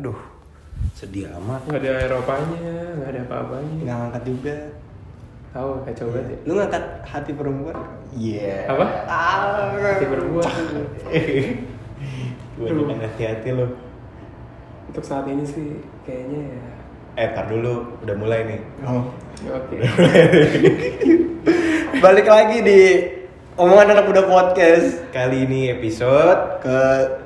Aduh, sedih amat. nggak ada Eropanya nggak ada apa-apanya. Nggak ngangkat juga. Tahu kacau banget ya lu ngangkat hati perempuan? Iya. Apa? Ah. Hati berbuat Kebanyakan hati-hati lo. untuk saat ini sih kayaknya ya. Eh, tar dulu, udah mulai nih. oh. oke. Balik lagi di omongan anak muda podcast Kali ini episode ke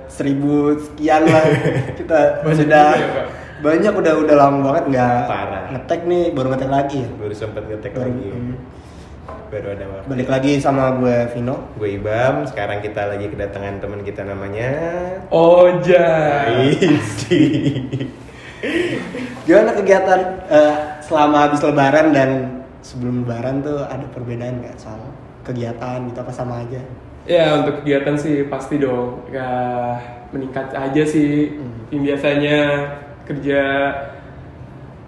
seribu sekian lah kita Banyak sudah ya, Pak? banyak udah udah lama banget nggak Parah. ngetek nih baru ngetek lagi ya baru sempet ngetek Baru- lagi. hmm. Baru ada waktu. balik lagi sama gue Vino Gue Ibam, sekarang kita lagi kedatangan teman kita namanya Oja gimana kegiatan eh, selama habis lebaran dan sebelum lebaran tuh ada perbedaan nggak soal kegiatan gitu apa sama aja ya untuk kegiatan sih pasti dong ya meningkat aja sih Hmm. yang biasanya kerja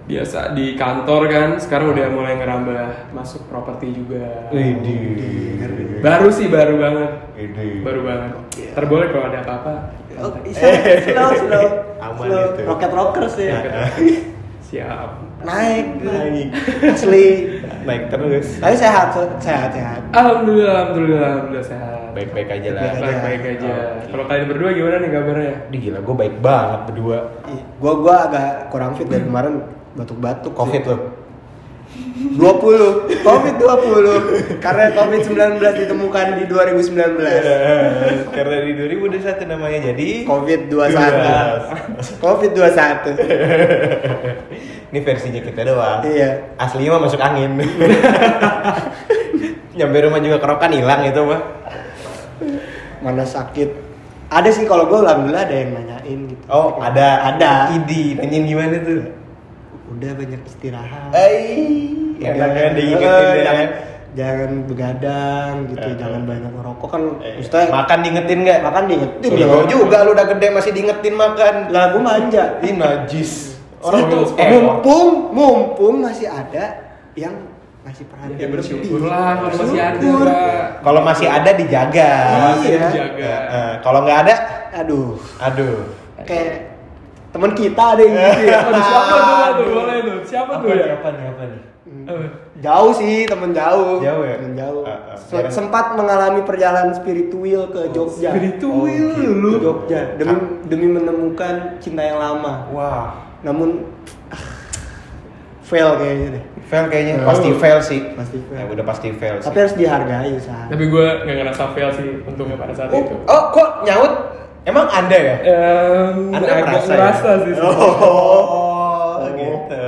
biasa di kantor kan sekarang udah mulai ngerambah masuk properti juga Widih. baru sih baru banget baru banget Iya. ntar boleh kalau ada apa-apa Oh, bisa, slow, slow, Aman slow. itu. Rocket rockers ya. siap Naik, Naik. asli. Naik terus. Tapi sehat, sehat, sehat. alhamdulillah alhamdulillah alhamdulillah sehat Baik-baik aja lah. Baik-baik baik baik aja Oke. kalau kalian berdua gimana nih kabarnya Di gila, gue baik banget berdua. Ih, Gua gua agak kurang fit dari kemarin batuk-batuk. Covid sih. lo. 20, Covid 20. Karena Covid 19 ditemukan di 2019. Karena di 2021 namanya jadi Covid 21. Covid 21. Ini versinya kita doang. Iya. Aslinya mah masuk angin. Nyampe rumah juga kerokan hilang itu mah. Mana sakit? Ada sih kalau gua alhamdulillah ada yang nanyain gitu. Oh, ada Ada. Idi, nanyain gimana tuh? Udah banyak istirahat. Enak kan eh, diingetin ya. jangan, jangan begadang gitu, Eh, jangan banyak ngerokok kan. Eh, Maksudnya makan diingetin nggak? makan diingetin ya. juga lu udah gede masih diingetin makan. Lah gua manja. Ih najis. Orang Itu, tuh, eh, mumpung mumpung masih ada yang ngasih perhatian ya bersyukur lah kalau masih ada. Kalau masih ada dijaga. masih Iya. dijaga eh, Kalau nggak ada, Aduh, aduh. kayak teman kita ada yang gitu ya. Aduh, siapa tuh tuh boleh tuh siapa tuh ya Apa nih? Apa nih? Eh, Jauh sih, temen jauh. Jauh ya? Temen jauh. Ah, ah. Se- Sempat mengalami perjalanan spiritual ke Jogja. spiritual Ke lu Jogja demi demi menemukan cinta yang lama. Wah. Namun fail kayaknya deh. Fail kayaknya. Oh. Pasti fail sih. Pasti fail. Ya udah pasti fail sih. Tapi harus dihargai usaha. tapi gue nggak ngerasa fail sih untungnya pada saat Oh, itu oh, kok nyaut? Emang anda ya? Em, Anda agak merasa ya? ngerasa sih Oh, Oh. gitu.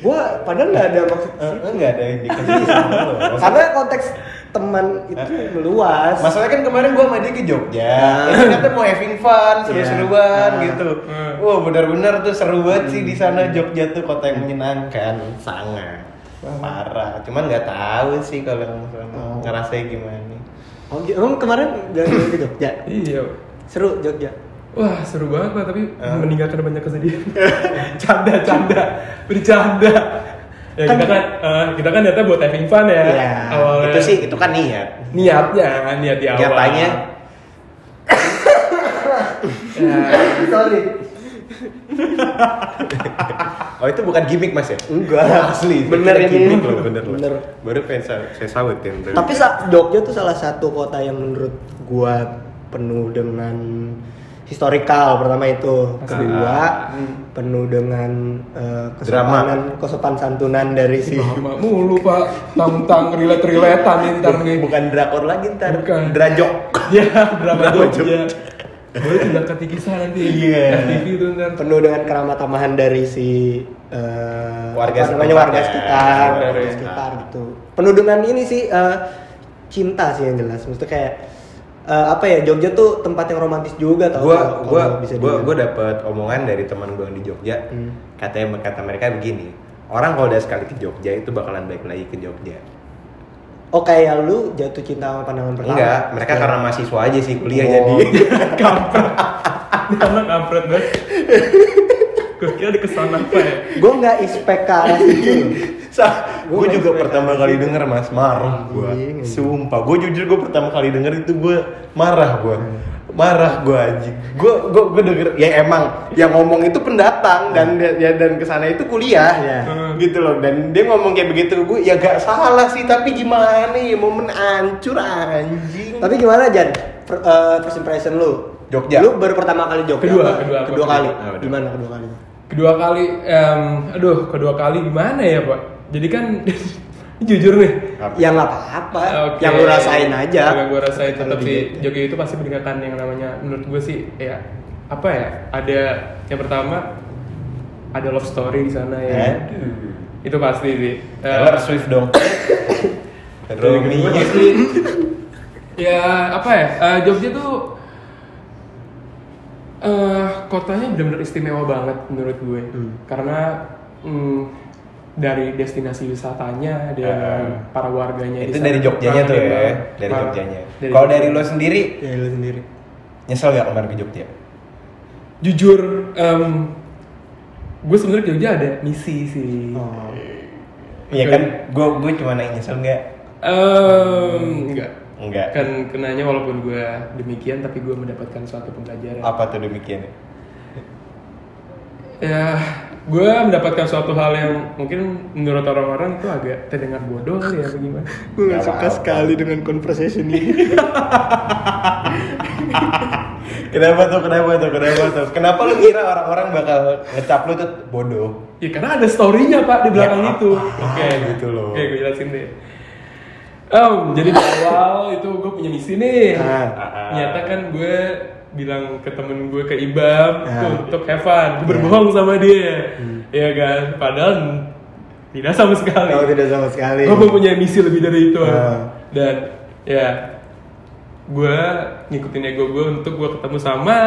Gua padahal nggak ada maksud Eh, situ. enggak ada indikasi sama lo. Karena konteks teman itu meluas. Masalahnya kan kemarin gua sama dia ke Jogja. Ah. Ya, ternyata mau having fun, seru-seruan Iya. gitu. Hmm. Wah, benar-benar tuh seru banget sih di sana Jogja tuh kota yang menyenangkan, sangat. Parah. Cuman nggak tahu sih kalau Oh. ngerasain gimana. Oh, gitu. Emang kemarin jalan ke Jogja. iya Seru Jogja. Wah seru banget pak, tapi Eh. meninggalkan banyak kesedihan. canda, canda, bercanda. Ya Kan- kita kan, eh, kita kan niatnya buat having fun ya. Iya, awalnya. Itu sih itu kan niat. niatnya, niat di awal. Nyatanya Ya, Sorry. Oh itu bukan gimmick mas ya? Enggak. Asli. Bener ini. Gimmick loh, bener loh. Bener. Baru pengen saya, saya sautin tuh. Tapi Jogja tuh salah satu kota yang menurut gua penuh dengan historikal pertama itu. Kedua Hmm. penuh dengan Drama. kesopanan, kesopan santunan dari si mulu pak, tang-tang relate-relatean nih ntar nih. bukan drakor lagi ntar. Bukan. Drajok. Ya, drama Drama Jogja. Boleh tindak ketikisan nanti. Iya. FTV itu ntar. penuh dengan keramat tamahan dari si eh, Warga apa namanya warga ya. sekitar, Warga ya. sekitar gitu. Penuh dengan ini sih eh, cinta sih yang jelas. Maksudnya kayak eh, apa ya Jogja tuh tempat yang romantis juga tau Gua gua bisa gua gua dapat omongan dari teman gua yang di Jogja. Hmm. Katanya kata mereka begini. Orang kalau udah sekali ke Jogja itu bakalan balik lagi ke Jogja. Oh kayak lu jatuh cinta sama pandangan pertama? Enggak, mereka karena mahasiswa aja sih kuliah Oh. jadi. kampret. Ini anak kampret banget. Gue kira di ke sana apa ya? Gue nggak ispek ke arah situ. Sa, Gua gue juga pertama expect kali denger mas marah gue. Anjing, anjing. Sumpah, gue jujur gue pertama kali denger itu gue marah gue. marah gue anjing gue gue gue denger ya emang yang ngomong itu pendatang dan ya dan ke sana itu kuliah Iya. gitu loh dan dia ngomong kayak begitu gue ya gak salah sih tapi gimana ya momen hancur anjing Tapi gimana Jan? Per- eh, first impression lu? Jogja. Lu baru pertama kali Jogja? Kedua, apa? kedua, kedua kedua. kali. Ah. Gimana kedua kali? Kedua kali em, aduh kedua kali gimana ya pak jadi kan jujur nih Ya nggak apa-apa. Oke. Yang lu rasain aja. Yang gue rasain tetap di Jogja. Jogja itu pasti meningkatkan yang namanya menurut gue sih ya apa ya ada yang pertama ada love story di sana ya Aduh. itu pasti sih Eh, Taylor Swift dong Romeo pasti ya apa ya eh, Jogja tuh eh kotanya benar-benar istimewa banget menurut gue Hmm. karena mm, dari destinasi wisatanya dan Ah. para warganya itu dari Jogjanya tuh ya dari. Jogjanya Dari kalau dari lo sendiri Ya lu sendiri. nyesel gak kemarin ke Jogja jujur em, gue sebenarnya ke Jogja ada misi sih Oh. Iya kan, gue gue cuma nanya nyesel nggak? Em, enggak Enggak. kan kenanya walaupun gue demikian tapi gue mendapatkan suatu pembelajaran Apa tuh demikian? ya gue mendapatkan suatu hal yang mungkin menurut orang-orang itu agak terdengar bodoh kali ya bagaimana Gue Nggak apa-apa. dengan conversation ini. Kenapa tuh? Kenapa tuh? Kenapa tuh? Kenapa lu ngira orang-orang bakal ngecap lu tuh bodoh? ya karena ada story-nya pak di belakang Ya, itu apa? oke Gitu loh. oke gue jelasin deh Em, jadi di awal itu gue punya misi nih. Ah. nyata kan gue bilang ke temen gue ke Ibam Ah. untuk have fun. Gue berbohong sama dia. Ya kan? Padahal tidak sama sekali. Oh tidak sama sekali. gue mempunyai misi lebih dari itu. Ah. dan ya gue ngikutin ego gue untuk gue ketemu sama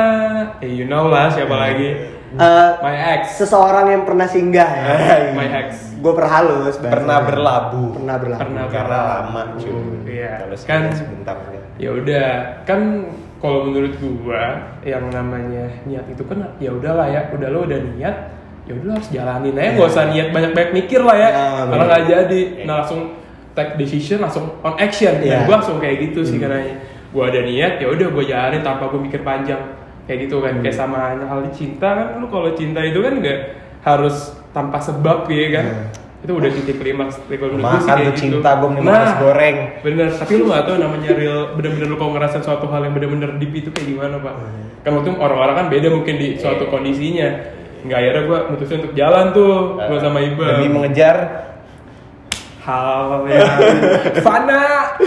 ya you know lah siapa lagi. Eh, my ex. seseorang yang pernah singgah. Ya. my ex Gue perhalus. Pernah berlabuh. Pernah berlabuh. Pernah. Karena lama cuy. Iya. Kalau Kan- sebentar ya. ya udah kan kalau menurut gua yang namanya niat itu kan ya udahlah ya udah lo udah niat ya udah lo harus jalanin aja nggak usah niat banyak banyak mikir lah ya karena bener. nggak jadi nah langsung take decision langsung on action Ya. dan gua langsung kayak gitu sih karena gua ada niat ya udah gua jalanin tanpa gua mikir panjang kayak gitu kan kayak sama hal cinta kan lu kalau cinta itu kan nggak harus tanpa sebab ya kan? Itu udah titik klimaks kalau menurut gua sih kayak gitu. cinta gue nasi goreng. Bener, tapi lu gak tau namanya real bener-bener lu kalau ngerasain suatu hal yang bener-bener deep itu kayak gimana pak? Kan waktu itu orang-orang kan beda mungkin di suatu kondisinya. Nggak akhirnya gue mutusin untuk jalan tuh gue sama Iba Demi mengejar Hal yang fana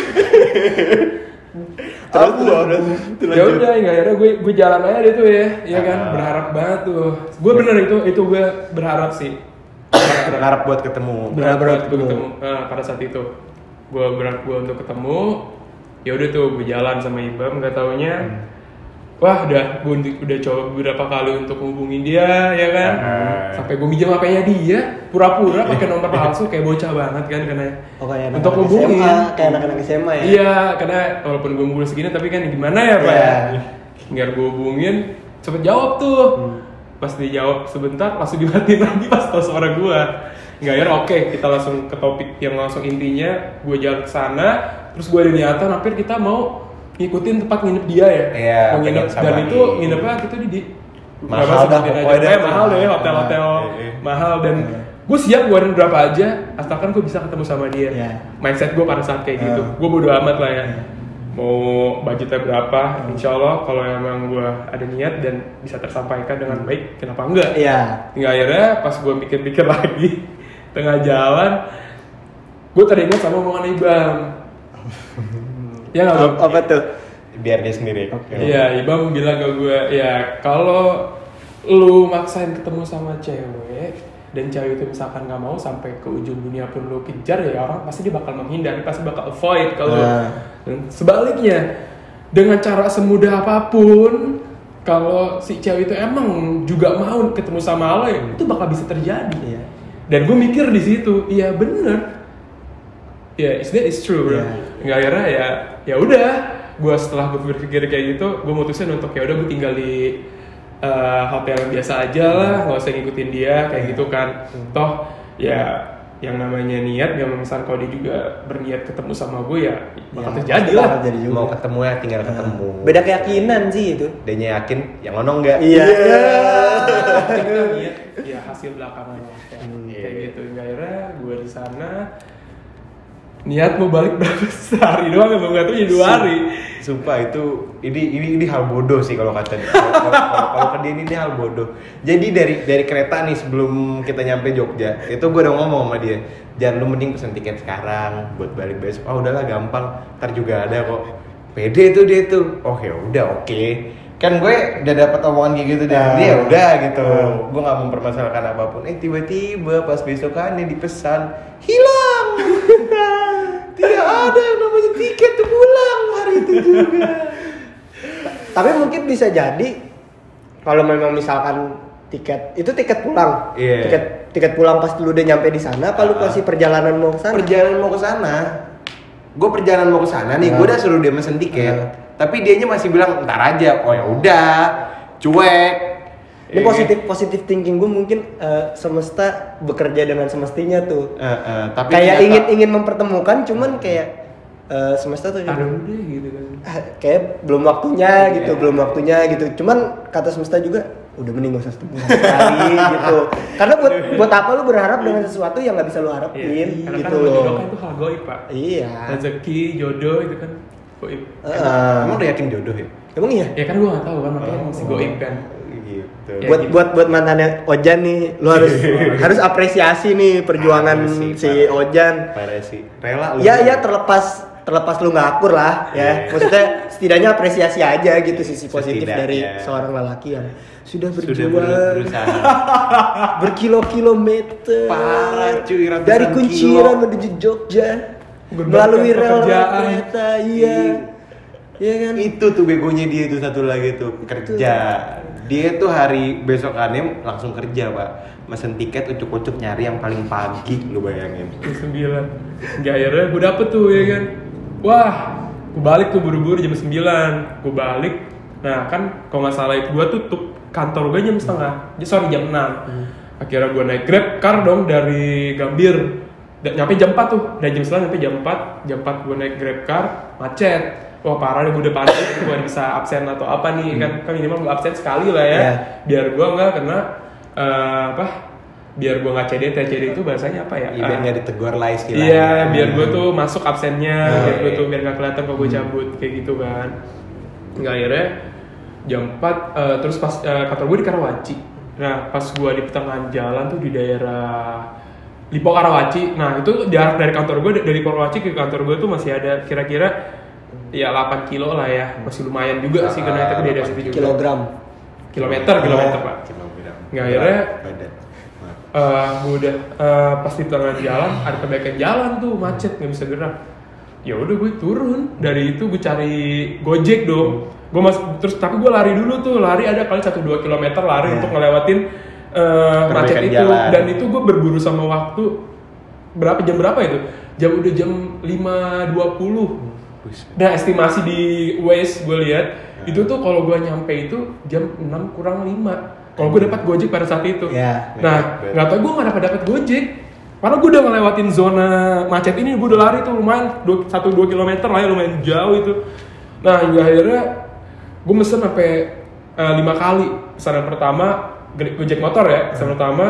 Terus terus. terus. ya udah nggak akhirnya gue gue jalan aja deh tuh ya ya kan Ah. berharap banget tuh gue bener itu itu gue berharap sih berharap buat ketemu. berharap Berharap gue ketemu. ketemu Nah, pada saat itu gue berharap gue untuk ketemu ya udah tuh gue jalan sama Ibam nggak taunya wah udah gue udah coba beberapa kali untuk hubungin dia ya kan Ah. sampai gue minjem HP-nya dia pura-pura pakai nomor palsu kayak bocah banget kan karena Oh, kayak untuk hubungin SMA, kayak anak-anak SMA ya. iya karena walaupun gue umur segini tapi kan gimana ya pak Iya. ya nggak gue hubungin cepet jawab tuh Hmm. pas dijawab sebentar langsung dimatiin lagi pas tau suara gue nggak ya oke kita langsung ke topik yang langsung intinya gue jalan ke sana terus gue ada niatan hampir kita mau ngikutin tempat nginep dia ya Iya, mau nginep dan itu nginepnya itu di, di Mahal dah, pokoknya Eh, tuh. mahal deh hotel-hotel iya. mahal dan gue siap ngeluarin berapa aja asalkan gue bisa ketemu sama dia Iya. mindset gue pada saat kayak gitu Ah. gue bodo amat lah ya mau budgetnya berapa insya Allah kalau emang gue ada niat dan bisa tersampaikan dengan baik kenapa enggak Iya. hingga akhirnya pas gue mikir-mikir lagi tengah jalan gue teringat sama omongan Ibam ya nggak Bam? Apa, apa tuh? Biar dia sendiri. Iya, Ibam bilang ke gue, ya kalau lu maksain ketemu sama cewek dan cewek itu misalkan nggak mau sampai ke ujung dunia pun lu kejar ya orang pasti dia bakal menghindar, pasti bakal avoid kalau Nah. sebaliknya dengan cara semudah apa pun kalau si cewek itu emang juga mau ketemu sama lo ya, itu bakal bisa terjadi. Iya. Dan gue mikir di situ, iya bener. Ya, is that is true, bro. Iya. Nggak akhirnya ya, ya udah. Gue setelah gue berpikir kayak gitu, gue mutusin untuk ya udah gue tinggal di uh, hotel yang biasa aja lah, nggak usah ngikutin dia kayak gitu kan. Toh ya yang namanya niat yang misal kalau dia juga berniat ketemu sama gue ya bakal Ya, terjadi lah jadi juga. mau ketemu ya tinggal ketemu Beda keyakinan sih itu. dia yakin yang ono enggak Iya. kita niat ya hasil belakangan kayak, Hmm. kayak gitu Hingga akhirnya gue di sana niat mau balik berapa sehari doang emang nggak tahu ya dua hari Sumpah itu ini ini ini hal bodoh sih kalau kata dia. Kalau- ke dia ini, ini hal bodoh. Jadi dari dari kereta nih sebelum kita nyampe Jogja, itu gue udah ngomong sama dia, jangan lu mending pesen tiket sekarang buat balik besok. Oh udahlah gampang, ntar juga ada kok. Pede tuh dia tuh. Oh ya udah oke. Kan gue udah dapat omongan kayak gitu dari Ah. dia udah gitu. Ah. Gue nggak mempermasalahkan apa pun. Eh tiba-tiba pas besokannya dipesan hilang. Tidak ada yang namanya tiket tuh pulang hari itu juga. Tapi mungkin bisa jadi kalau memang misalkan tiket itu tiket pulang. Iya. Tiket tiket pulang pas lu udah nyampe di sana apa lu Ah. kasih perjalanan mau ke sana? perjalanan mau ke sana gue perjalanan mau ke sana nih Ah. gue udah suruh dia mesen tiket Ah. tapi dianya masih bilang ntar aja oh ya udah cuek Ini Eh, positif positif thinking gue mungkin eh, semesta bekerja dengan semestinya tuh. eh, eh, tapi kayak ternyata- ingin ingin mempertemukan cuman kayak eh, semesta tuh dulu deh gitu kan ah, kayak belum waktunya gitu, Iya. belum waktunya gitu. Cuman kata semesta juga udah mending gak usah ketemu gitu. Karena buat buat apa lu berharap dengan sesuatu yang nggak bisa lu harapin Iya, karena gitu kan loh. jodoh kan itu hal goib pak Iya. rezeki jodoh itu kan goib Heeh. emang udah yakin jodoh ya Emang iya? ya kan gue nggak tahu kan makanya masih goib kan gitu Ya, buat gitu. buat buat mantannya Ojan nih, lu harus harus apresiasi nih perjuangan sih, si parah. Ojan. rela lu Ya ya terlepas terlepas lu nggak akur lah ya. Iya. Maksudnya setidaknya apresiasi aja gitu sisi positif Setidaknya. dari seorang lelaki yang sudah sudah berjuang ber- berusaha berkilo-kilometer Parah, cuy, ratusan dari kunciran kilo. menuju Jogja Mengorbankan melalui rel kereta iya iya kan itu tuh begonya dia itu satu lagi tuh kerja dia tuh hari besokannya langsung kerja pak. Mesen tiket ucuk-ucuk nyari yang paling pagi lu bayangin. Jam sembilan. Nggak akhirnya gue dapet tuh ya kan? Wah gue balik tuh buru-buru jam sembilan. Gue balik. Nah kan kalau nggak salah itu gue tutup kantor gue jam setengah. Jadi sorry jam enam. Akhirnya gue naik grab car dong dari Gambir. Nyampe jam 4 tuh. Dari jam 9 nyampe jam 4 jam 4 gue naik grab car macet wah parah deh gue udah panik gue bisa absen atau apa nih kan kan minimal gue absen sekali lah ya Iya. biar gue nggak kena eh, apa biar gue nggak CDT CDT itu bahasanya apa ya Iya, biar Eh, nggak ditegur lah istilahnya Iya, biar gue tuh masuk absennya, Nah, biar gue iya. tuh biar gak kelihatan kalau gue cabut kayak gitu kan. Nggak akhirnya jam 4 eh, terus pas eh, kantor gue di Karawaci. Nah, pas gue di pertengahan jalan tuh di daerah Lipo Karawaci. Nah, itu jarak dari kantor gue dari Karawaci ke kantor gue tuh masih ada kira-kira ya 8 kilo lah ya. Masih lumayan juga sih karena itu daerah situ juga. kilogram Kilometer, kilometer, Pak. Kilogram. Nggak, akhirnya- eh gue udah eh, pas di tengah jalan ada perbaikan jalan tuh macet nggak bisa gerak ya udah gue turun dari itu gue cari gojek dong gue mas terus tapi gue lari dulu tuh lari ada kali satu dua kilometer lari Iya. untuk ngelewatin eh, macet itu jalan. dan itu gue berburu sama waktu berapa jam berapa itu jam udah jam 5.20 Buset. Nah estimasi di Waze gue lihat itu tuh kalau gue nyampe itu jam 6 kurang 5 kalau gue dapat gojek pada saat itu. Iya. nah Iya, nggak tau gue nggak dapat dapat gojek. Karena gue udah ngelewatin zona macet ini gue udah lari tuh lumayan satu dua kilometer lah ya lumayan jauh itu. Nah hingga akhirnya gue mesen sampai eh, lima kali. Pesanan pertama gojek motor ya pesanan pertama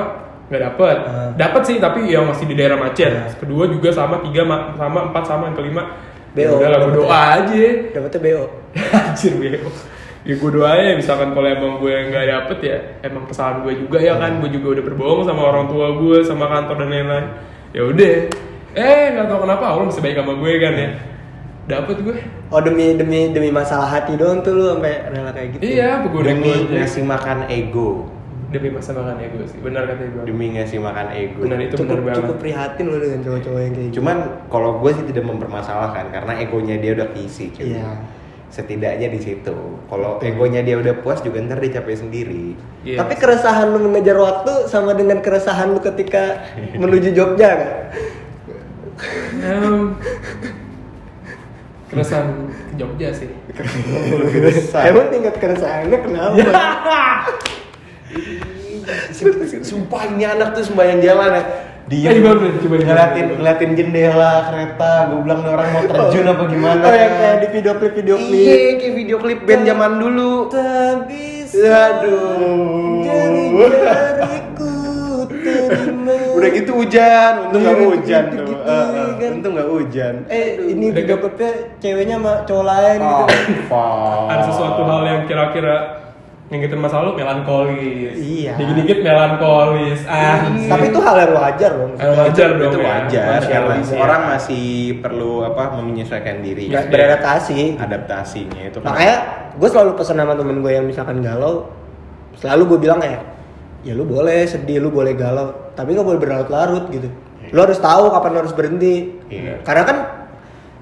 nggak dapet Hmm. dapat sih tapi yang masih di daerah macet. Kedua juga sama tiga ma- sama empat sama yang kelima. Ya BO, udah lah gue doa aja dapetnya BO Anjir bego. Ya gue doain ya misalkan kalau emang gue nggak dapet ya emang kesalahan gue juga ya kan gue juga udah berbohong sama orang tua gue sama kantor dan lain-lain. Ya udah. Eh nggak tahu kenapa Allah masih baik sama gue kan ya. Dapet gue. oh demi demi demi masalah hati doang tuh lu sampai rela kayak gitu Iya, gue demi ngasih makan ego demi masa makan ego sih. Benar kata gue. demi ngasih makan ego Benar itu cukup benar cukup prihatin lu dengan cowok-cowok yang kayak gitu cuman kalau gue sih tidak mempermasalahkan karena egonya dia udah keisi cuy Iya. setidaknya di situ kalau egonya dia udah puas juga ntar dia capek sendiri Iya. Tapi keresahan lu mengejar waktu sama dengan keresahan lu ketika menuju Jogja kan? Em, keresahan ke Jogja sih. Emang tingkat keresahannya kenapa? Sumpah ini anak tuh sembahyang jalan ya. Eh, gimana, coba, gimana, ngeliatin ngeliatin jendela kereta. Gue bilang nih orang mau terjun apa gimana? Oh yang kayak di video klip video klip. Iya, kayak video klip band zaman dulu. Bisa Aduh. jari-jariku terima. Udah gitu hujan, untung nggak Iya, hujan gitu, tuh. gitu, iya kan. Untung nggak hujan. Eh ini Udah video ke- klipnya ceweknya sama cowok lain Oh, gitu. ada sesuatu hal yang kira-kira ngingetin masa lalu melankolis Iya. dikit-dikit melankolis ah Tapi itu hal yang wajar loh. Eh, wajar dong itu ya. wajar karena sih. orang masih perlu apa menyesuaikan diri kan. beradaptasi. adaptasinya itu kan Makanya gue selalu pesan sama temen gue yang misalkan galau, selalu gue bilang kayak, ya lu boleh sedih, lu boleh galau, tapi nggak boleh berlarut-larut gitu. Lu harus tahu kapan lu harus berhenti. Iya. Karena kan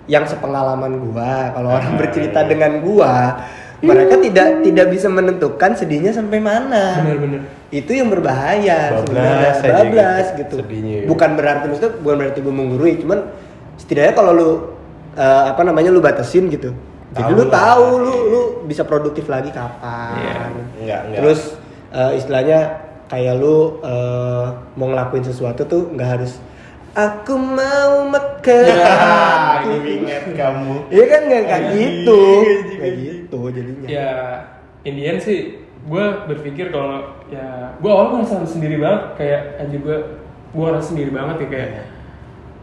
yang sepengalaman gua, kalau orang Ah, bercerita iya. dengan gua, mereka tidak tidak bisa menentukan sedihnya sampai mana. bener-bener Itu yang berbahaya Bablas bablas gitu, gitu. sedihnya ya. Bukan berarti maksudnya bukan berarti gue menggurui, cuman setidaknya kalau lu eh, apa namanya lu batasin gitu. Jadi lu lah. tahu lu lu bisa produktif lagi kapan. Iya. Enggak, enggak. Terus eh, istilahnya kayak lu eh, mau ngelakuin sesuatu tuh nggak harus aku mau makan. Ah, ini ingat kamu. Iya kan nggak kayak Anjing, gitu, anjing, kayak anjing. gitu jadinya. ya in the end sih gue berpikir kalau ya gue awal ngerasa sendiri banget. Kayak anjir gue gue ngerasa sendiri banget ya kayak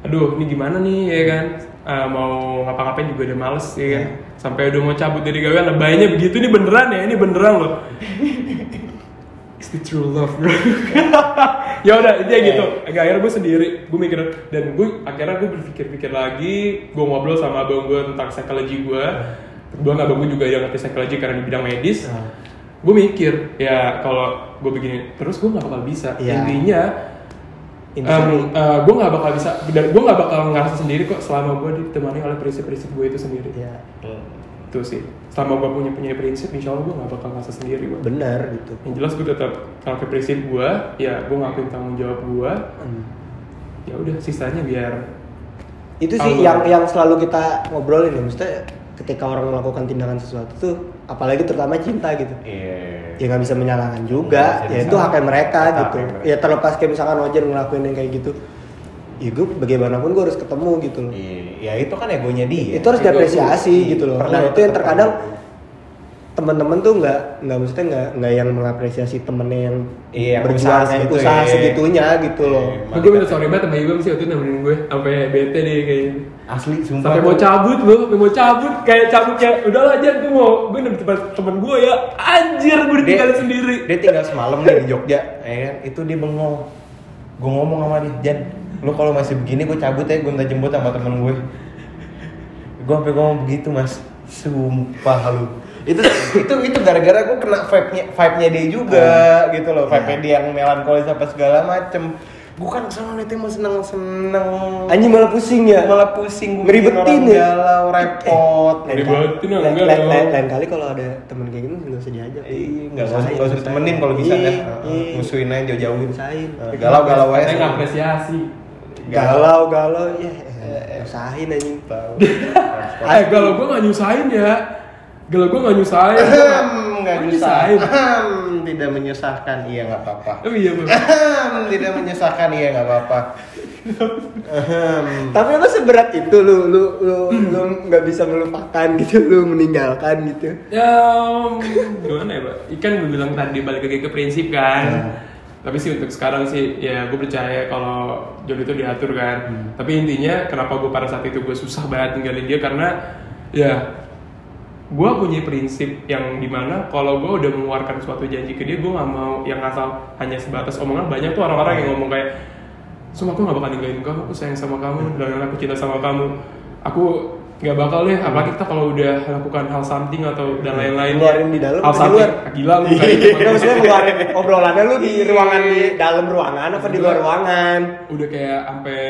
aduh ini gimana nih ya kan. Ah, mau ngapa-ngapain juga udah males ya kan. Sampai udah mau cabut dari gawean lebaynya begitu ini beneran ya ini beneran loh. It's the true love bro ya udah intinya gitu. Agak akhirnya gue sendiri. Gue mikir dan gue akhirnya gue berpikir-pikir lagi. Gue ngobrol sama abang gue tentang psikologi gue kebetulan abang gue juga yang ngerti psikologi karena di bidang medis. Gue mikir ya kalau gue begini terus gue nggak bakal bisa. Iya. intinya em, eh, gue nggak bakal bisa dan gue nggak bakal ngerasa sendiri kok selama gue ditemani oleh prinsip-prinsip gue itu sendiri. Ya, itu sih selama gue punya punya prinsip insya Allah gue nggak bakal ngerasa sendiri gue benar gitu. yang jelas gue tetap ngelakuin prinsip gue ya gue ngelakuin tanggung jawab gue Hmm. ya udah sisanya biar itu sih Allah. yang yang selalu kita ngobrolin ya maksudnya ketika orang melakukan tindakan sesuatu tuh apalagi terutama cinta gitu Iya. ya nggak bisa menyalahkan juga ya itu haknya mereka gitu mereka. ya terlepas kayak misalkan wajar ngelakuin yang kayak gitu ya gue bagaimanapun gue harus ketemu gitu loh Iya, ya itu kan egonya dia. itu harus diapresiasi gue. gitu loh Pernah nah itu yang terkadang teman-teman tuh nggak nggak maksudnya nggak nggak yang mengapresiasi temennya yang Iya, berjuang usaha segitu usaha ya. segitunya gitu loh Iya. gue minta sorry banget sama Ibam sih waktu itu nemenin gue sampai bete deh kayak Asli sumpah. sampai mau cabut loh sampai mau cabut kayak cabut kayak udahlah aja gue mau gue nemu tempat temen gue ya anjir gue ditinggalin sendiri Dia tinggal semalam nih di Jogja, ya kan? Itu dia bengong. Gue ngomong sama dia, Jan, lu kalau masih begini gue cabut ya, gue minta jemput sama temen gue. Gue sampai ngomong begitu mas, sumpah lu. Itu itu itu gara-gara gue kena vibe-nya vibe-nya dia juga gitu loh, vibe-nya dia yang melankolis apa segala macem. Gue kan selalu nanti mau seneng-seneng. anjing malah pusing ya malah pusing gue orang ya? galau repot Lain Ribet. kali- Ribetin ya, lain- enggak lain- lain- lain kali kalau ada temen kayak gini nggak usah diajak Iya, nggak usah nggak usah ditemenin kalau bisa Iya, ya. iya. Musuhin aja jauh-jauhin. Usahain. Eh, Galau-galau aja. Katanya ngapresiasi galau galau. ya usahain anjing Tahu. eh galau gue gak nyusahin ya. Galau gue gak nyusahin. Gua nggak- nggak nyusahin. Tidak menyusahkan, iya nggak apa-apa. oh iya bang. Tidak menyusahkan, iya nggak apa-apa. Tapi apa seberat itu lu lu lu lu nggak bisa melupakan gitu lu meninggalkan gitu. Ya gimana ya pak? Ikan gue bilang tadi balik lagi ke prinsip kan tapi sih untuk sekarang sih ya gue percaya kalau jodoh itu diatur kan. Tapi intinya kenapa gue pada saat itu gue susah banget tinggalin dia karena ya gue punya prinsip yang di mana kalau gue udah mengeluarkan suatu janji ke dia gue nggak mau yang asal hanya sebatas omongan. Banyak tuh orang-orang yang ngomong kayak Sumpah aku gak bakal ninggalin kamu, aku sayang sama kamu, dan aku cinta sama kamu. Aku gak bakal deh, apalagi kita kalau udah melakukan hal something atau dan lain-lain. Ngeluarin di dalam Hal something, luar? gila lu Nggak maksudnya ngeluarin obrolannya lu di Iya. ruangan di dalam ruangan apa di luar ruangan? Udah kayak sampai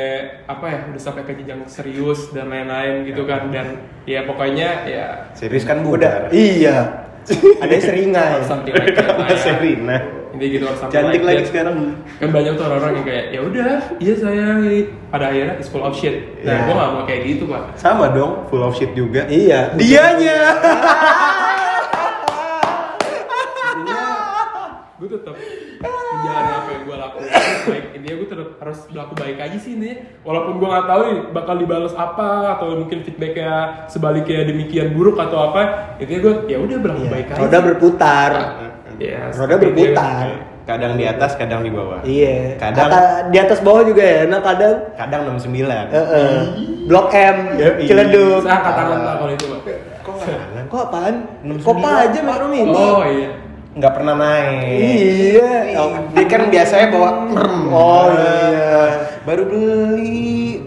apa ya udah sampai ke jenjang serius dan lain-lain gitu kan dan ya pokoknya ya Serius kan udah iya. Ada yang seringai. Something like that lah Intinya gitu something Cantik like lagi sekarang. kan banyak tuh orang-orang yang kayak ya udah iya sayang. Ini pada akhirnya it's full of shit. Nah Iya. gue gak mau kayak gitu pak. Sama dong, full of shit juga. iya. Dianya. gue tetap menjalani apa yang gue berlaku baik intinya gue tetap harus berlaku baik aja sih ini walaupun gue nggak tahu nih bakal dibalas apa atau mungkin feedbacknya sebaliknya demikian buruk atau apa intinya gue ya udah berlaku Iya, baik aja. Roda berputar ya, roda berputar kadang di atas kadang di bawah iya kadang Kata- di atas bawah juga ya nah kadang kadang 69 Heeh. Blok M, Yoi. Ciledug. saya angkat tangan pak kalau itu pak kok nggak Kok apaan? 69. Kopa aja Mini. oh iya nggak pernah naik Iya. Oh, dia kan biasanya bawa Oh iya. baru beli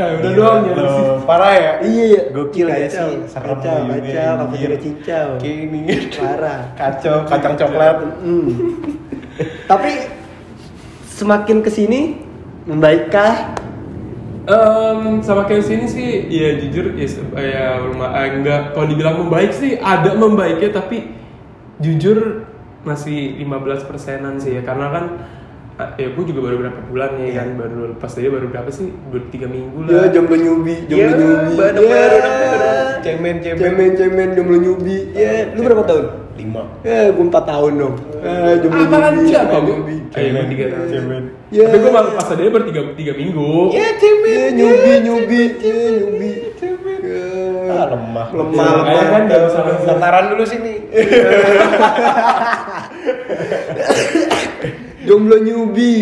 eh, udah doang ya parah ya Iya, iya. gokil ya sih serem kacau, kacau, anjir. cappuccino cincau. kayak ini Parah. kacau kacang coklat. Tapi semakin ke sini membaikkah? Em, sama kayak sini sih ya jujur ya ya rumah eh, enggak kalau dibilang membaik sih ada membaiknya tapi jujur masih 15 persenan sih ya karena kan ya gue juga baru berapa bulan ya kan baru lepas dari baru berapa sih baru tiga minggu Ya lah jomblo nyubi, jomblo Ya, nyubi. baru- Ya. baru- cemen, cemen. cemen, cemen, jomblo nyubi. Ya, lu berapa tahun? lima Ya, gue 4 tahun dong. Eh, jomblo nyubi. siapa nyubi. gue tiga tahun cemen Ya. tapi gue pas ada baru tiga tiga minggu ya cemen Ya, nyubi, nyubi, ya, nyubi. Ya. ah lemah Lemah, lemah. kan. Sentaran dulu sini Jomblo nyubi.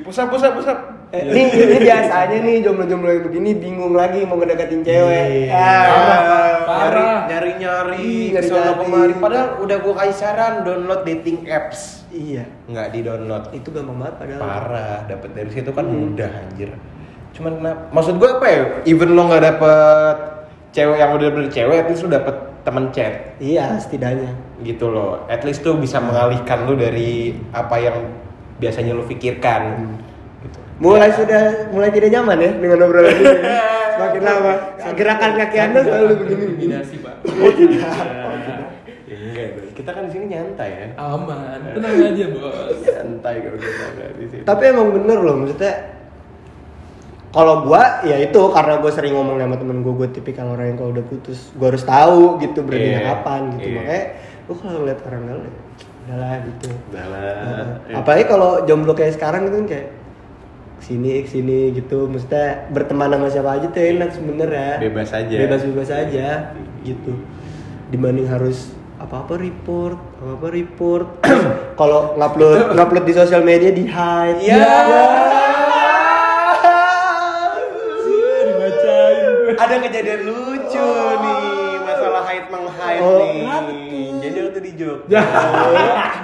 pusap pusap pusap Eh, ini, ini biasanya nih jomblo-jomblo yang begini bingung lagi mau ngedeketin cewek. Iya. Ah. Parah. nyari nyari nyari nyari-nyari. kemari padahal udah gua kasih saran download dating apps Iya, nggak di download itu gampang banget padahal. parah dapat dari situ kan mudah anjir cuman kenapa maksud gue apa ya even lo nggak dapet cewek yang udah bener cewek least lo dapet temen chat Iya, setidaknya. gitu loh at least tuh bisa mengalihkan lo dari apa yang biasanya lo pikirkan. Gitu. Mulai sudah mulai tidak nyaman ya dengan obrolan ini. Semakin lama gerakan kaki Anda selalu begini. kombinasi pak. Ya, enggak dong. kita kan di sini nyantai ya. Aman. Tenang aja bos. Nyantai kalau kita di sini. Tapi emang bener loh maksudnya kalau gua ya itu karena gua sering ngomong sama temen gua gua tipikal orang yang kalau udah putus gua harus tahu gitu berhentinya Iya, kapan gitu. Iya. makanya gua kalau ngeliat orang galau ya udahlah gitu Udah lah. Heeh. apalagi kalau jomblo kayak sekarang gitu kan kayak sini sini gitu. Maksudnya berteman sama siapa aja tuh enak sebenernya Bebas aja. bebas bebas aja gitu. Dibanding harus apa apa report apa apa report. Kalau ngupload ngupload di sosial media di hide. Ya. dibacain. Gue Ada kejadian lucu nih masalah hide menghide Oh, nih.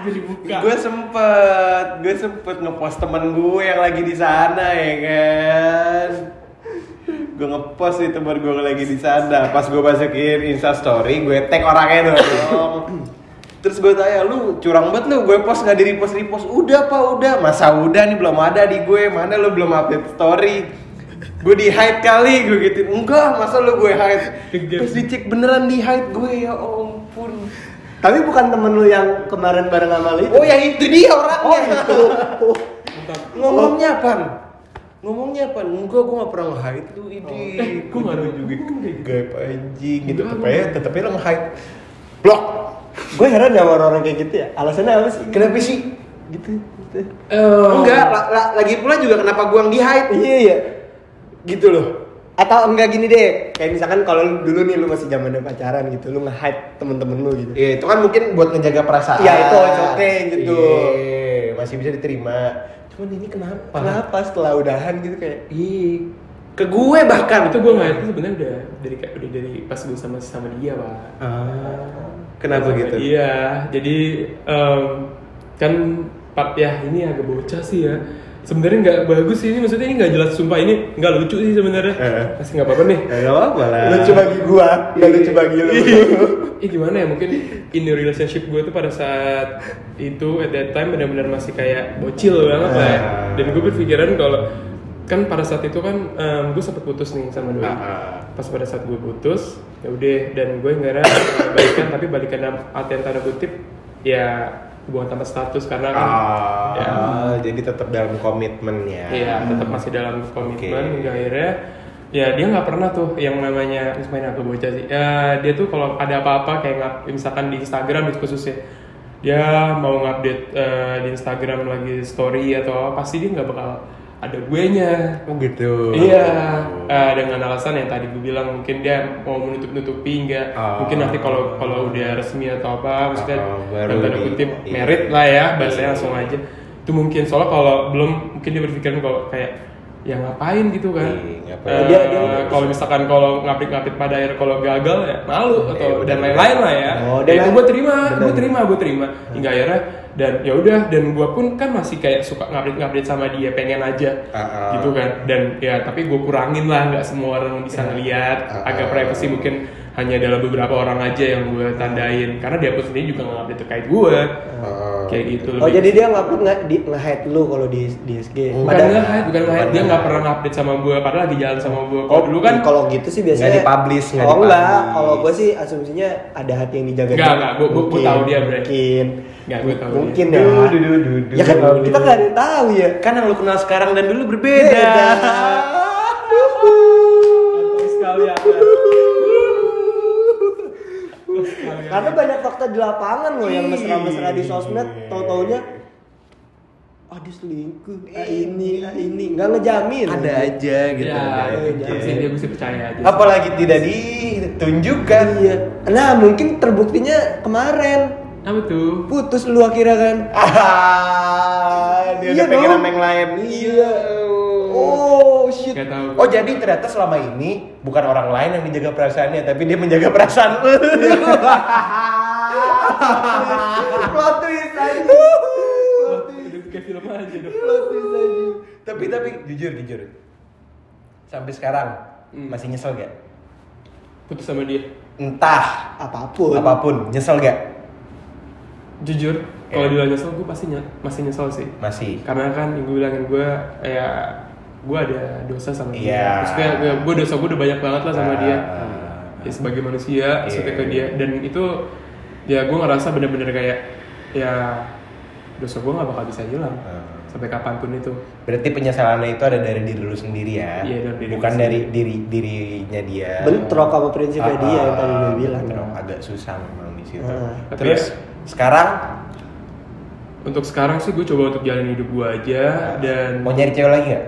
Di buka gue sempet, gue sempet ngepost temen gue yang lagi di sana ya kan. Gue ngepost itu temen gue lagi di sana. Pas gue masukin Insta Story, gue tag orangnya dong. Terus gue tanya, lu curang banget lu, gue post nggak di repost repost. Udah pak, udah. Masa udah nih belum ada di gue, mana lu belum update story. Gue di hide kali, gue gitu. Enggak, masa lu gue hide. Terus dicek beneran di hide gue, ya ampun. Tapi bukan temen lu yang kemarin bareng sama lu itu Oh yang itu dia orangnya. oh itu Oh. Ngomongnya apa? Ngomongnya apa? Enggak, gue gak pernah nge-hide tuh ini. Eh, nggak Gua juga. juga gaib anjing gitu. Tetep aja, nggak. tetep aja lo nge-hide. Blok. gue heran sama orang-orang kayak gitu ya alasannya apa sih Kenapa sih? gitu, gitu. Eh, Enggak, la- la- lagi pula juga kenapa gua yang di-hide? iya iya Gitu loh. Atau enggak gini deh kayak misalkan kalau lu- dulu nih lu masih zamannya pacaran gitu lu nge-hide temen-temen lu gitu Iya, itu kan mungkin buat ngejaga perasaan. Iya, itu it's okay gitu. Iya, masih bisa diterima. Cuman ini kenapa? kenapa setelah udahan gitu kayak Ih, ke gue bahkan itu gue nggak itu sebenarnya udah dari kayak udah dari pas gue sama sama dia pak Ah, kenapa Sama gitu? Iya, jadi em, kan part ya ini agak bocah sih ya. Sebenarnya nggak bagus sih ini, maksudnya ini nggak jelas sumpah ini nggak lucu sih sebenarnya. Eh. Masih nggak apa-apa nih. Ya, gak apa-apa lah. lucu bagi gua nggak lucu bagi lu Eh gimana ya mungkin in the relationship gue tuh pada saat itu at that time benar-benar masih kayak bocil banget lah. ya. Ah. Dan gue berpikiran kalau kan pada saat itu kan em, gue sempat putus nih sama doi. Ah, ah. Pas pada saat gue putus, ya udah dan gue nggak balikan tapi balikan dalam artian tanda kutip ya hubungan tanpa status karena kan Ah, ya, jadi tetap dalam komitmen ya. Iya, tetap masih dalam komitmen Oke. hingga akhirnya ya dia nggak pernah tuh yang namanya main aku bocah sih. Ya, dia tuh kalau ada apa-apa kayak nggak misalkan di Instagram di khususnya dia mau ngupdate eh, di Instagram lagi story atau apa pasti dia nggak bakal ada gue nya Oh gitu. Iya, eh, dengan alasan yang tadi gue bilang mungkin dia mau menutup nutupi enggak, Oh. mungkin nanti kalau kalau udah resmi atau apa, maksudnya Oh, dalam baru tanda kutip iya. merit lah ya, bahasanya langsung aja. Itu mungkin soalnya kalau belum mungkin dia berpikiran kalau kayak ya ngapain gitu kan. Iya, ngapain. Eh, Dia- dia- kalau misalkan kalau ngapit-ngapit pada akhir kalau gagal ya malu Iya, atau benar, dan lain-lain lah ya. Oh, ya dan itu lain- gue terima, gue terima, gue terima. Hingga akhirnya dan ya udah dan gue pun kan masih kayak suka ngupdate-ngupdate sama dia pengen aja Ah, ah. gitu kan dan ya tapi gue kurangin lah nggak semua orang bisa ngeliat Ah, agak ah. privacy mungkin hanya dalam beberapa orang aja yang gue tandain karena dia pun sendiri juga nggak update terkait gue Oh, kayak gitu Oh lebih. jadi dia nggak nggak di nge-hide lu kalau di di SG. bukan Padahal- nge-hide bukan nge-hide dia nggak pernah update sama gue padahal lagi jalan sama gue Oh kalau dulu kan kalau gitu sih biasanya Nggak dipublish, nggak Oh enggak, kalau gue sih asumsinya ada hati yang dijaga. Nggak, nggak, gua- gua- gua Mungkin, tahu dia, Bre. Mungkin. Nggak, gua tahu Mungkin ya. Duh, duh, duh, duh, duh. Ya kan kita nggak ada yang tahu ya. Kan yang lu kenal sekarang dan dulu berbeda. Karena banyak fakta di lapangan loh yang mesra-mesra di sosmed, tau-taunya ah dia selingkuh, ah ini, ah ini, nggak ngejamin. Ada aja gitu. ya ada aja. sih dia mesti percaya aja sih. Apalagi tidak ditunjukkan. Iya. Nah mungkin terbuktinya kemarin apa tuh putus lu akhirnya kan. Ah, dia Iya udah pengen dong. sama yang lain. Iya. Oh shit. Gak tahu Oh jadi ternyata selama ini bukan orang lain yang dijaga perasaannya, tapi dia menjaga perasaan lu. Plot twist aja. Kayak film aja dong Plot twist aja. tapi tapi jujur jujur. Sampai sekarang Hmm. masih nyesel gak? putus sama dia Entah Apa pun. apa pun, nyesel gak? jujur kalau Iya. dia nyesel gue pasti ny- masih nyesel sih Masih. karena kan yang gue bilangin gue ya gue ada dosa sama dia Iya. maksudnya ya, gue dosa gue udah banyak banget lah sama Ah. dia ya sebagai manusia maksudnya ke Iya. dia dan itu ya gue ngerasa bener-bener kayak ya dosa gue nggak bakal bisa hilang Ah. sampai kapan pun itu Berarti penyesalannya itu ada dari diri lu sendiri ya? Iya, dari diri Bukan dari diri dirinya dia. Bentrok sama prinsipnya Ah, dia yang tadi gue ah, bilang. bentrok. Agak susah memang di situ. Ah. Tapi Terus ya- sekarang untuk sekarang sih gue coba untuk jalan hidup gue aja dan mau nyari cewek lagi nggak?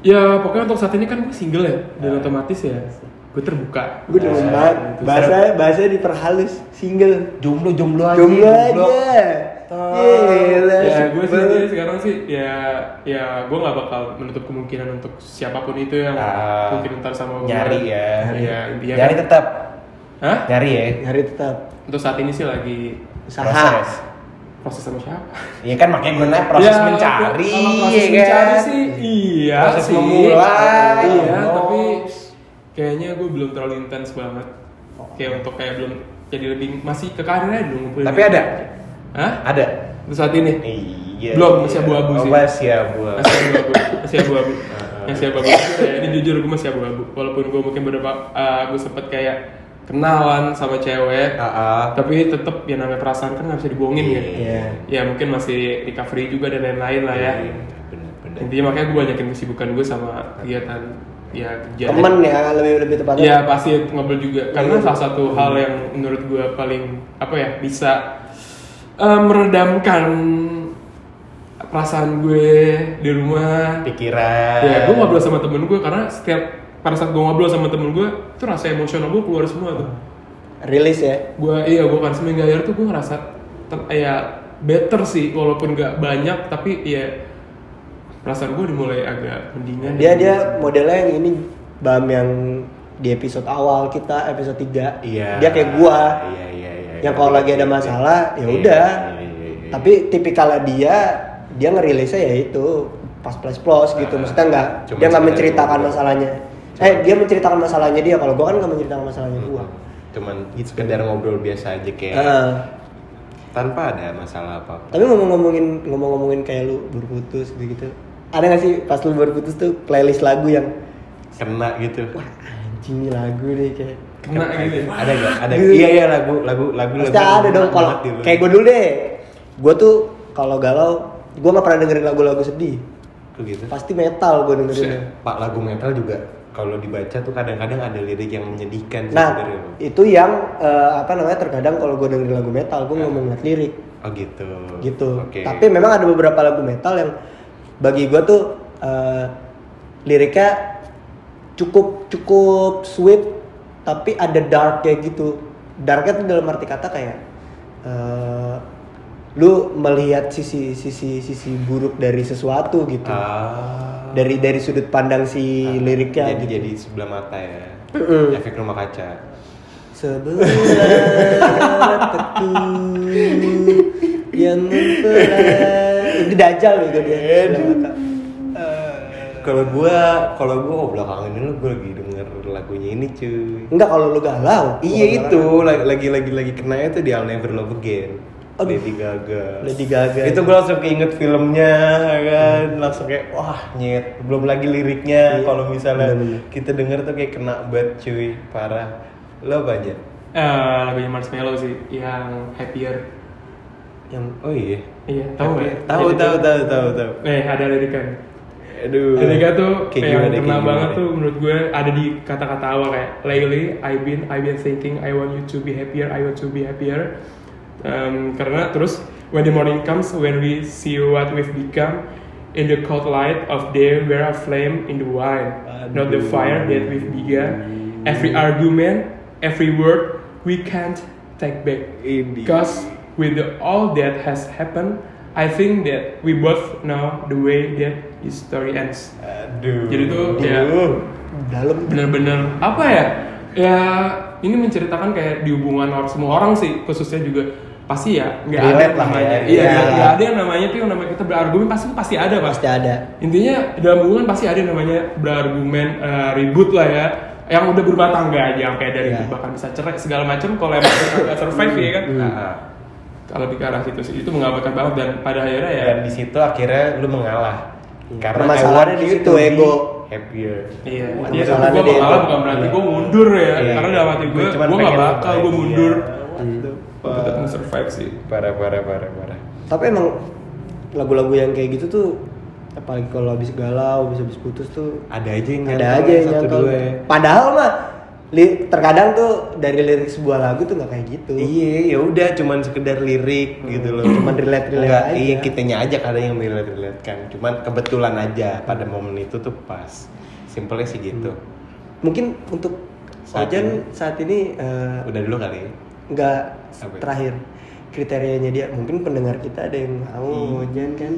Ya pokoknya untuk saat ini kan gue single ya dan Ah. otomatis ya gue terbuka Gue demen Nah, banget. itu Bahasa bahasa diperhalus single. Jomblo jomblo aja. Jomblo aja. Gila. ya gue sih sekarang sih ya ya gue nggak bakal menutup kemungkinan untuk siapa pun itu yang Ah, mungkin ntar sama gue nyari ya. ya intinya Nyari kan- tetap. Hah? Nyari ya. Nyari tetap untuk saat ini sih lagi usaha. Proses. Proses sama siapa Iya kan makanya gue nanya proses Ya, mencari. kalau proses ya kan? mencari sih iya Proses sih memulai. iya Oh. tapi kayaknya gue belum terlalu intens banget kayak untuk kayak belum jadi lebih masih ke karirnya dulu ngumpulin Tapi ada? Hah? Ada. untuk saat ini Iya. Belum, masih abu-abu Oh, sih. Masih abu-abu. masih abu-abu masih abu-abu masih abu-abu ini jujur gue masih abu-abu walaupun gue mungkin beberapa uh, gue sempet kayak kenalan sama cewek Ah, ah. tapi tetep ya namanya perasaan kan nggak bisa dibohongin ya Iya. ya mungkin masih recovery juga dan lain-lain lah ya Iya, Bener-bener. intinya makanya gue banyakin kesibukan gue sama kegiatan ya kerja Temen ya lebih lebih tepatnya. ya pasti ngobrol juga karena Iya. salah satu hal yang menurut gue paling apa ya bisa eh, meredamkan perasaan gue di rumah Pikiran. ya gue ngobrol sama temen gue karena setiap pada saat gue ngobrol sama temen gue itu rasa emosional gue keluar semua tuh Rilis ya. gue iya gue kan seminggu akhir tuh gue ngerasa ter- ya better sih walaupun nggak banyak tapi ya perasaan gue dimulai agak mendingan Dia dia modelnya yang ini Bam yang di episode awal kita episode 3 Iya. Dia kayak gua. Iya iya iya. Yang kalau lagi ada masalah ya Iya, udah. iya, iya, iya. Tapi tipikalnya dia dia ngerilisnya ya itu pas plus plus gitu. Ah, Maksudnya nggak dia nggak menceritakan masalahnya. Eh dia menceritakan masalahnya dia. Kalau gua kan nggak menceritakan masalahnya gua. cuman sekedar ngobrol biasa aja kayak Heeh. tanpa ada masalah apa Tapi ngomong-ngomongin ngomong-ngomongin kayak lu baru putus gitu. Ada gak sih pas lu baru putus tuh playlist lagu yang kena gitu wah anjing lagu nih kayak kena gitu ya. ada nggak ada Gitu. iya iya lagu lagu lagu Pasti lagu ada dong kalau gitu. kayak gue dulu deh. Gue tuh kalau galau, gue nggak pernah dengerin lagu-lagu sedih. Tuh gitu Pasti metal gue dengerin. Pak lagu metal juga kalau dibaca tuh kadang-kadang ada lirik yang menyedihkan sih Nah, sebenarnya loh. itu yang eh, apa namanya terkadang kalau gue dengerin lagu metal, gue nggak mau ngeliat lirik Oh gitu. gitu. Oke. Tapi memang ada beberapa lagu metal yang bagi gue tuh eh, liriknya cukup cukup sweet, tapi ada dark kayak gitu. Darknya tuh dalam arti kata kayak eh, lu melihat sisi sisi sisi buruk dari sesuatu gitu. Ah. Dari dari sudut pandang si Ah, liriknya jadi gitu. jadi sebelah mata ya. Mm-mm. Efek rumah kaca. Sebelah mataku yang membelah Ini dajal gue dia sebelah mata. Kalau gua, kalau gua oh, belakangan ini gua lagi denger lagunya ini cuy. Enggak kalau lu galau Iya itu lagi lagi lagi kenanya tuh di I'll Never Love Again. Aduh. Lady Gaga. Lady Gaga. Itu gue langsung keinget filmnya kan, langsung kayak wah nyet. Belum lagi liriknya Iya, kalau misalnya kita denger tuh kayak kena banget cuy, parah. Lo apa aja? Eh, lagunya Marshmello sih yang happier Yang oh iya. iya tahu nggak Tahu tahu tahu tahu tahu. eh ada lirikan Aduh. Liriknya tuh Kayak yang gimana, kena kayak banget gimana? tuh menurut gue ada di kata-kata awal kayak lately I've been I've been thinking I want you to be happier I want to be happier Um, karena terus when the morning comes when we see what we've become in the cold light of day we're a flame in the wine. Not the fire that we've begun. Every argument every word we can't take back. Because with the, all that has happened I think that we both know the way that his story ends. Aduh. Jadi tuh, ya. Aduh. Dalam. bener-bener apa ya? Ya ini menceritakan kayak di hubungan orang semua orang sih khususnya juga pasti ya nggak ada lah namanya ya. iya Ya. nggak nggak ada yang namanya tuh yang namanya kita berargumen pasti pasti ada pasti pasti ada intinya dalam hubungan pasti ada yang namanya berargumen eh, ribut lah ya yang udah berumah tangga aja sampai ada ribut Ya. bahkan bisa cerai segala macam kalau emang nggak survive ya kan Ah, ah. kalau lebih ke arah situ sih itu menggambarkan banget dan pada akhirnya ya Dan di situ akhirnya lu mengalah. Karena Permasalahannya I want di situ, ego. Happier. Iya, iya masalahnya gue dia mengalah bukan berarti Iya. gue mundur ya, Iya, karena iya. dalam hati gue, gue gak bakal gue mundur. What Gue tetap fuck? nge-survive sih. Parah parah parah parah. tapi emang lagu-lagu yang kayak gitu tuh apalagi kalau habis galau habis habis putus tuh Ada aja yang ada aja yang satu dua ya. padahal mah li- terkadang tuh dari lirik sebuah lagu tuh nggak kayak gitu Iya, ya udah cuman sekedar lirik gitu loh. Cuman relate-relate Enggak, aja. Iya, kitanya aja kadang yang relate relate kan. Cuman kebetulan aja pada momen itu tuh pas. Simpelnya sih gitu. mungkin untuk Saat Ojan ini. saat ini eh, Udah dulu kali. Nggak terakhir kriterianya dia mungkin pendengar kita ada yang mau Iya. Ojan kan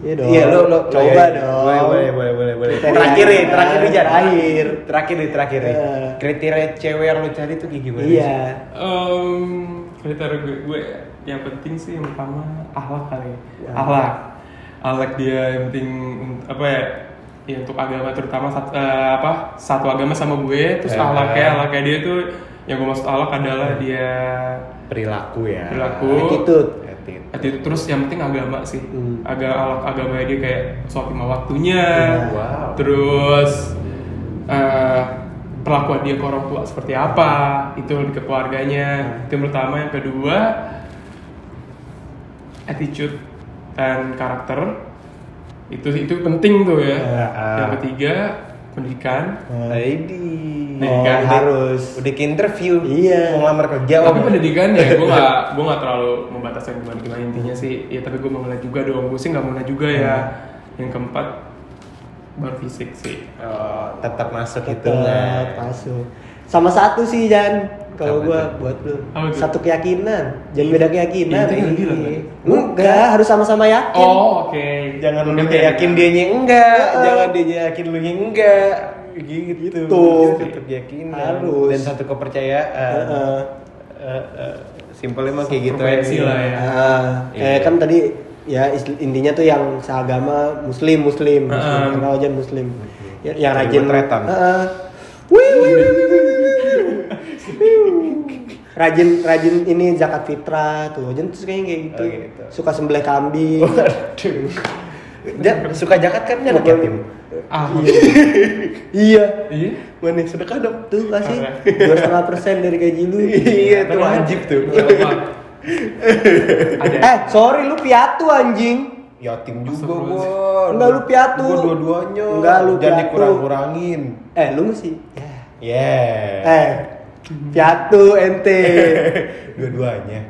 Iya dong. Iya, lo lo coba iya, iya. dong. Boleh, boleh, boleh, boleh, boleh. Terakhir nih, terakhir nih. Terakhir. Terakhir nih, terakhir nih. Eh. Kriteria cewek yang lo cari tuh kayak gimana Iya. sih? Um, kriteria gue, gue yang penting sih yang pertama ahlak kali ya. Ahlak. Ahlak dia yang penting apa ya? Ya untuk agama terutama sat- eh, apa satu agama sama gue terus Ya. ahlaknya ahlaknya dia tuh yang gue maksud ahlak adalah dia Perilaku ya. Perilaku. Attitude. Attitude. Attitude terus yang penting agama sih Hmm. agak ahlak agama dia kayak sholat lima waktunya Wow. terus eh, perlakuan dia ke orang tua seperti apa itu lebih ke keluarganya itu yang pertama yang kedua attitude dan karakter itu itu penting tuh ya Ya. yang ketiga pendidikan Lady. Oh, kan? harus. Udah ke interview. Iya. Mau ngelamar kerja. tapi pendidikan ya gue nggak gue nggak terlalu membatasi gimana gimana intinya sih ya tapi gue mau ngeliat juga dong gue sih nggak mau ngeliat juga ya yang keempat baru fisik sih Oh, tetap masuk Tetap hitungan. masuk. Sama satu sih Jan. Kalau gua buat lu satu keyakinan, jangan beda keyakinan. Itu yang Iya. kan? Enggak, harus sama-sama yakin. oh oke Jangan lu kayak yakin dia nya enggak, Heeh. jangan dia yakin lu nya enggak. Gitu. Gitu. Satu keyakinan Harus. dan satu kepercayaan. Heeh. Eh, eh, Simpelnya mah kayak gitu aja. lah ya. Nah, Iya. kayak kan tadi ya intinya tuh yang seagama muslim muslim, muslim. Heeh. karena Ojan muslim. Ya, yang rajin. Wih, wih, wih, wih, wih, wih. Rajin rajin ini zakat fitrah tuh Ojan tuh kayak gitu. Oh, gitu. Suka sembelih kambing. Waduh. Dan suka jakat kan dia anak yatim. ah iya. iya Mana sedekah dong. Tuh kasih dua setengah persen dari gaji lu. Iya, itu wajib tuh. Eh, sorry lu piatu anjing. yatim juga Astagfirullah. gua. Enggak, lu piatu. Gua dua-duanya. Enggak, lu Jangan piatu. dikurang-kurangin. Eh, lu mesti. Ya. Yeah. Eh, piatu ente. Dua-duanya.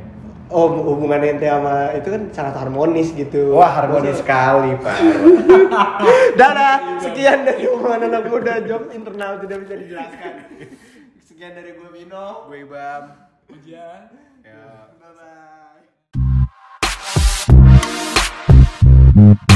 Oh, hubungan ente sama itu kan sangat harmonis gitu. Wah, harmonis Maksud- sekali, Pak. Dadah, sekian dari hubungan anak muda jokes internal tidak bisa dijelaskan. Sekian dari gue Vino. Gue Bam. Hujan. Ya. Bye bye.